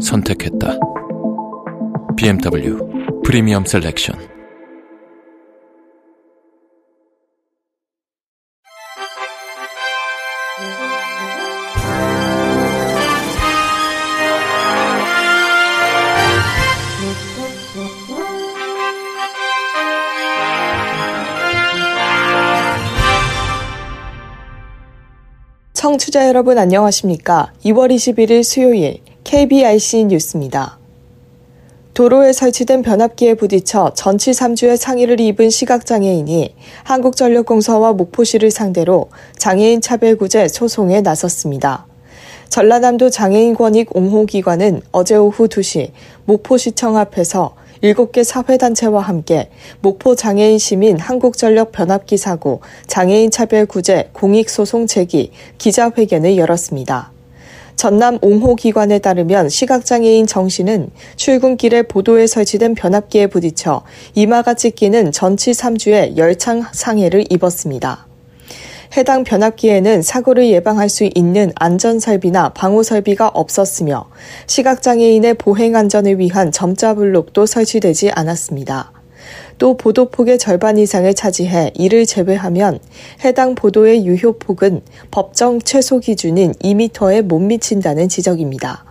선택했다. BMW 프리미엄 셀렉션 청취자 여러분 안녕하십니까? 2월 21일 수요일 KBIC 뉴스입니다. 도로에 설치된 변압기에 부딪혀 전치 3주의 상해를 입은 시각장애인이 한국전력공사와 목포시를 상대로 장애인 차별구제 소송에 나섰습니다. 전라남도 장애인 권익 옹호기관은 어제 오후 2시 목포시청 앞에서 7개 사회단체와 함께 목포 장애인 시민 한국전력 변압기 사고 장애인 차별 구제 공익소송 제기 기자회견을 열었습니다. 전남 옹호기관에 따르면 시각장애인 정 씨는 출근길에 보도에 설치된 변압기에 부딪혀 이마가 찢기는 전치 3주의 열창 상해를 입었습니다. 해당 변압기에는 사고를 예방할 수 있는 안전설비나 방호설비가 없었으며 시각장애인의 보행 안전을 위한 점자 블록도 설치되지 않았습니다. 또 보도폭의 절반 이상을 차지해 이를 제외하면 해당 보도의 유효폭은 법정 최소 기준인 2m에 못 미친다는 지적입니다.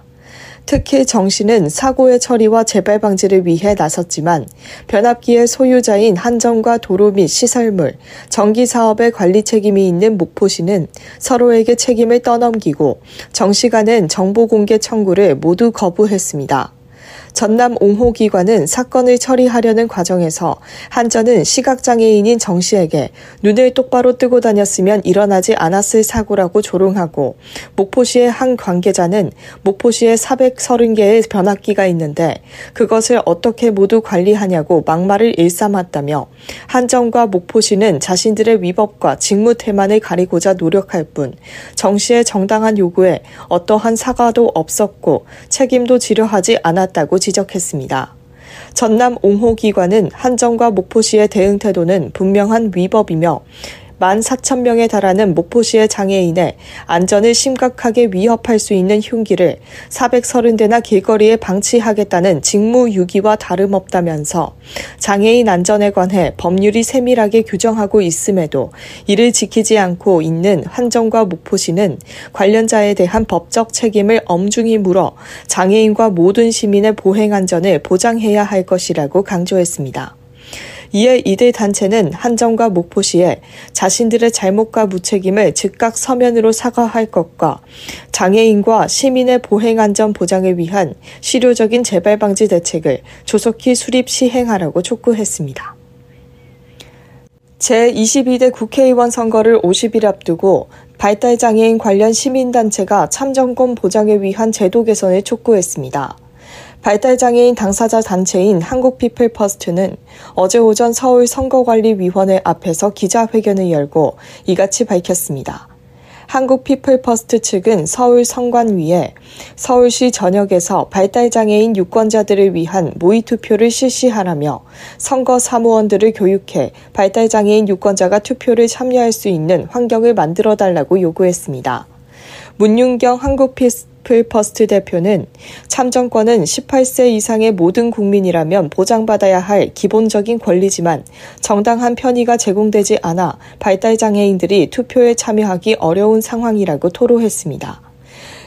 특히 정 씨는 사고의 처리와 재발 방지를 위해 나섰지만 변압기의 소유자인 한정과 도로 및 시설물, 전기 사업의 관리 책임이 있는 목포시는 서로에게 책임을 떠넘기고 정 씨가는 정보 공개 청구를 모두 거부했습니다. 전남 옹호 기관은 사건을 처리하려는 과정에서 한전은 시각장애인인 정 씨에게 눈을 똑바로 뜨고 다녔으면 일어나지 않았을 사고라고 조롱하고 목포시의 한 관계자는 목포시에 430개의 변압기가 있는데 그것을 어떻게 모두 관리하냐고 막말을 일삼았다며 한전과 목포시는 자신들의 위법과 직무 태만을 가리고자 노력할 뿐 정 씨의 정당한 요구에 어떠한 사과도 없었고 책임도 지려하지 않았다고 지 적했습니다. 전남 옹호기관은 한정과 목포시의 대응 태도는 분명한 위법이며 14,000명에 달하는 목포시의 장애인의 안전을 심각하게 위협할 수 있는 흉기를 430대나 길거리에 방치하겠다는 직무유기와 다름없다면서 장애인 안전에 관해 법률이 세밀하게 규정하고 있음에도 이를 지키지 않고 있는 한정과 목포시는 관련자에 대한 법적 책임을 엄중히 물어 장애인과 모든 시민의 보행 안전을 보장해야 할 것이라고 강조했습니다. 이에 이들 단체는 한정과 목포시에 자신들의 잘못과 무책임을 즉각 서면으로 사과할 것과 장애인과 시민의 보행 안전 보장을 위한 실효적인 재발 방지 대책을 조속히 수립 시행하라고 촉구했습니다. 제22대 국회의원 선거를 50일 앞두고 발달장애인 관련 시민단체가 참정권 보장을 위한 제도 개선을 촉구했습니다. 발달장애인 당사자 단체인 한국피플퍼스트는 어제 오전 서울 선거관리위원회 앞에서 기자회견을 열고 이같이 밝혔습니다. 한국피플퍼스트 측은 서울 선관위에 서울시 전역에서 발달장애인 유권자들을 위한 모의투표를 실시하라며 선거 사무원들을 교육해 발달장애인 유권자가 투표를 참여할 수 있는 환경을 만들어 달라고 요구했습니다. 문윤경 한국피스 피플퍼스트 대표는 참정권은 18세 이상의 모든 국민이라면 보장받아야 할 기본적인 권리지만 정당한 편의가 제공되지 않아 발달 장애인들이 투표에 참여하기 어려운 상황이라고 토로했습니다.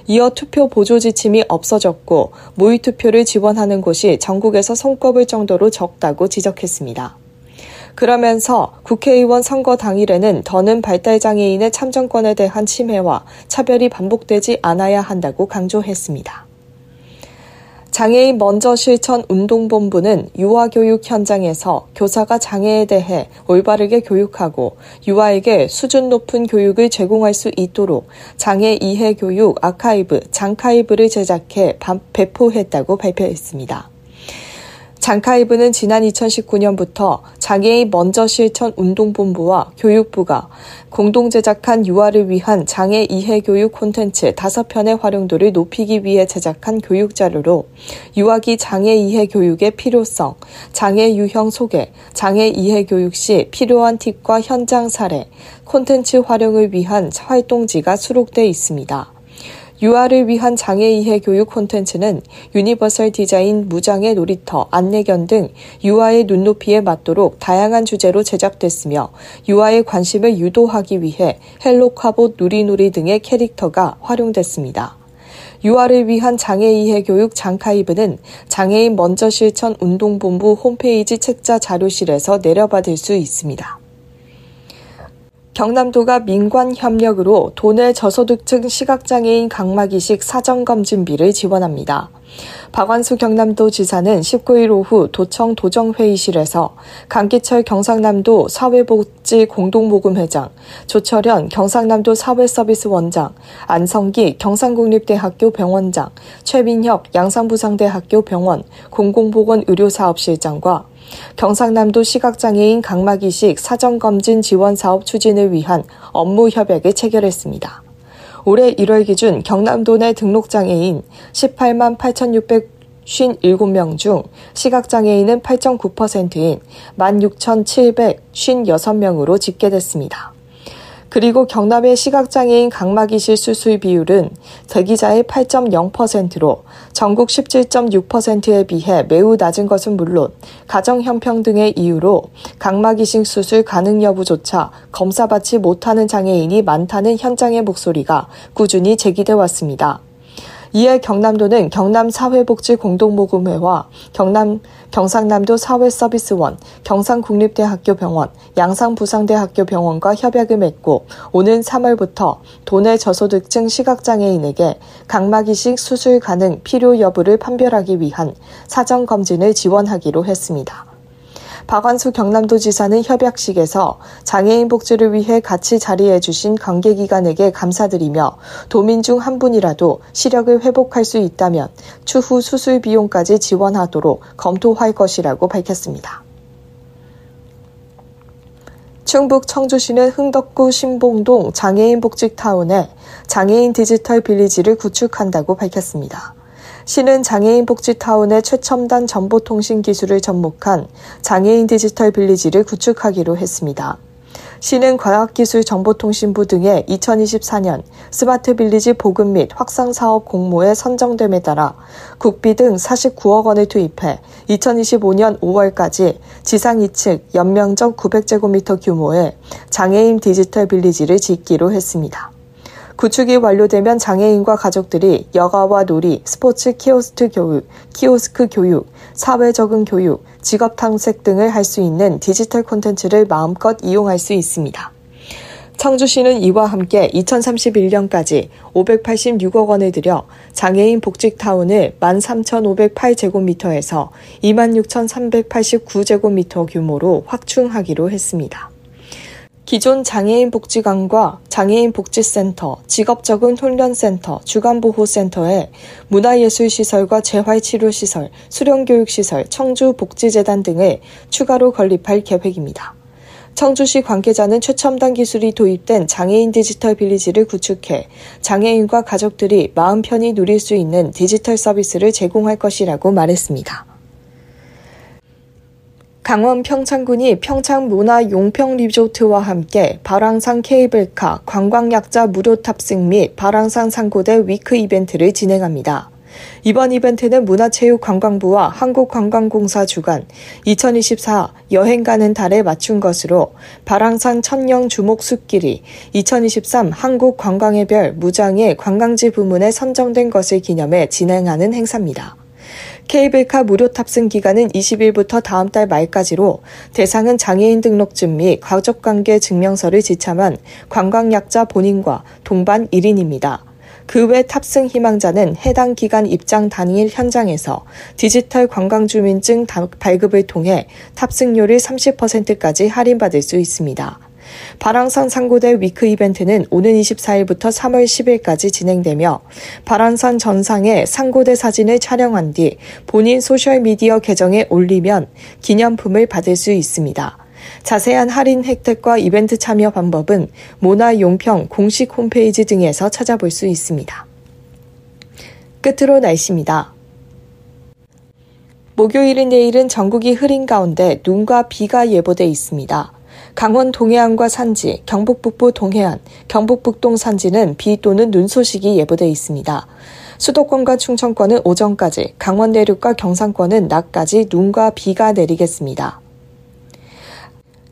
이어 투표 보조 지침이 없어졌고 모의 투표를 지원하는 곳이 전국에서 손꼽을 정도로 적다고 지적했습니다. 그러면서 국회의원 선거 당일에는 더는 발달장애인의 참정권에 대한 침해와 차별이 반복되지 않아야 한다고 강조했습니다. 장애인 먼저 실천 운동본부는 유아교육 현장에서 교사가 장애에 대해 올바르게 교육하고 유아에게 수준 높은 교육을 제공할 수 있도록 장애 이해 교육 아카이브, 장카이브를 제작해 배포했다고 발표했습니다. 장카이브는 지난 2019년부터 장애인 먼저 실천 운동본부와 교육부가 공동 제작한 유아를 위한 장애 이해 교육 콘텐츠 5편의 활용도를 높이기 위해 제작한 교육 자료로 유아기 장애 이해 교육의 필요성, 장애 유형 소개, 장애 이해 교육 시 필요한 팁과 현장 사례, 콘텐츠 활용을 위한 활동지가 수록돼 있습니다. 유아를 위한 장애 이해 교육 콘텐츠는 유니버설 디자인 무장애 놀이터, 안내견 등 유아의 눈높이에 맞도록 다양한 주제로 제작됐으며 유아의 관심을 유도하기 위해 헬로카봇 누리누리 등의 캐릭터가 활용됐습니다. 유아를 위한 장애 이해 교육 장카이브는 장애인 먼저 실천 운동본부 홈페이지 책자 자료실에서 내려받을 수 있습니다. 경남도가 민관 협력으로 도내 저소득층 시각장애인 각막이식 사전검진비를 지원합니다. 박완수 경남도 지사는 19일 오후 도청 도정회의실에서 강기철 경상남도 사회복지 공동모금회장, 조철현 경상남도 사회서비스 원장, 안성기 경상국립대학교 병원장, 최민혁 양산부상대학교 병원 공공보건의료사업실장과 경상남도 시각장애인 각막이식 사정검진 지원 사업 추진을 위한 업무 협약을 체결했습니다. 올해 1월 기준 경남도 내 등록장애인 18만 8,657명 중 시각장애인은 8.9%인 16,756명으로 집계됐습니다. 그리고 경남의 시각장애인 각막이실 수술 비율은 대기자의 8.0%로 전국 17.6%에 비해 매우 낮은 것은 물론 가정 형평 등의 이유로 각막이식 수술 가능 여부조차 검사받지 못하는 장애인이 많다는 현장의 목소리가 꾸준히 제기돼 왔습니다. 이에 경남도는 경남 사회복지 공동모금회와 경남 경상남도 사회서비스원, 경상국립대학교 병원, 양상부상대학교 병원과 협약을 맺고 오는 3월부터 도내 저소득층 시각장애인에게 각막이식 수술 가능 필요 여부를 판별하기 위한 사정검진을 지원하기로 했습니다. 박완수 경남도지사는 협약식에서 장애인 복지를 위해 같이 자리해 주신 관계기관에게 감사드리며 도민 중 한 분이라도 시력을 회복할 수 있다면 추후 수술 비용까지 지원하도록 검토할 것이라고 밝혔습니다. 충북 청주시는 흥덕구 신봉동 장애인 복지타운에 장애인 디지털 빌리지를 구축한다고 밝혔습니다. 시는 장애인 복지타운의 최첨단 정보통신 기술을 접목한 장애인 디지털 빌리지를 구축하기로 했습니다. 시는 과학기술정보통신부 등의 2024년 스마트 빌리지 보급 및 확산 사업 공모에 선정됨에 따라 국비 등 49억 원을 투입해 2025년 5월까지 지상 2층 연면적 900제곱미터 규모의 장애인 디지털 빌리지를 짓기로 했습니다. 구축이 완료되면 장애인과 가족들이 여가와 놀이, 스포츠 키오스크 교육, 키오스크 교육, 사회 적응 교육, 직업 탐색 등을 할 수 있는 디지털 콘텐츠를 마음껏 이용할 수 있습니다. 청주시는 이와 함께 2031년까지 586억 원을 들여 장애인 복직타운을 13,508제곱미터에서 26,389제곱미터 규모로 확충하기로 했습니다. 기존 장애인 복지관과 장애인 복지센터, 직업적응 훈련센터, 주간보호센터에 문화예술시설과 재활치료시설, 수련교육시설, 청주복지재단 등을 추가로 건립할 계획입니다. 청주시 관계자는 최첨단 기술이 도입된 장애인 디지털 빌리지를 구축해 장애인과 가족들이 마음 편히 누릴 수 있는 디지털 서비스를 제공할 것이라고 말했습니다. 강원 평창군이 평창 문화 용평 리조트와 함께 발왕산 케이블카 관광약자 무료 탑승 및 발왕산 상고대 위크 이벤트를 진행합니다. 이번 이벤트는 문화체육관광부와 한국관광공사 주관 2024 여행 가는 달에 맞춘 것으로 발왕산 천령 주목 숲길이 2023 한국관광의 별 무장의 관광지 부문에 선정된 것을 기념해 진행하는 행사입니다. 케이블카 무료 탑승 기간은 20일부터 다음 달 말까지로 대상은 장애인 등록증 및 가족관계 증명서를 지참한 관광약자 본인과 동반 1인입니다. 그 외 탑승 희망자는 해당 기간 입장 당일 현장에서 디지털 관광주민증 발급을 통해 탑승료를 30%까지 할인받을 수 있습니다. 바랑산 상고대 위크 이벤트는 오는 24일부터 3월 10일까지 진행되며 바랑산 전상에 상고대 사진을 촬영한 뒤 본인 소셜미디어 계정에 올리면 기념품을 받을 수 있습니다. 자세한 할인 혜택과 이벤트 참여 방법은 모나 용평 공식 홈페이지 등에서 찾아볼 수 있습니다. 끝으로 날씨입니다. 목요일인 내일은 전국이 흐린 가운데 눈과 비가 예보돼 있습니다. 강원 동해안과 산지, 경북 북부 동해안, 경북 북동 산지는 비 또는 눈 소식이 예보돼 있습니다. 수도권과 충청권은 오전까지, 강원 내륙과 경상권은 낮까지 눈과 비가 내리겠습니다.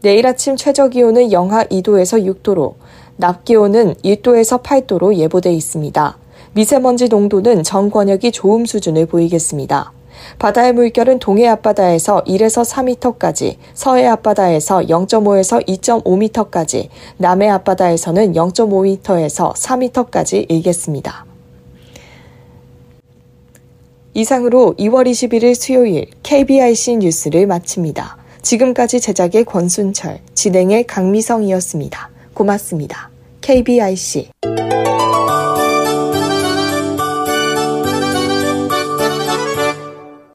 내일 아침 최저 기온은 영하 2도에서 6도로, 낮 기온은 1도에서 8도로 예보돼 있습니다. 미세먼지 농도는 전 권역이 좋음 수준을 보이겠습니다. 바다의 물결은 동해 앞바다에서 1에서 4m까지, 서해 앞바다에서 0.5에서 2.5m까지, 남해 앞바다에서는 0.5m에서 4m까지 일겠습니다. 이상으로 2월 21일 수요일 KBIC 뉴스를 마칩니다. 지금까지 제작의 권순철, 진행의 강미성이었습니다. 고맙습니다. KBIC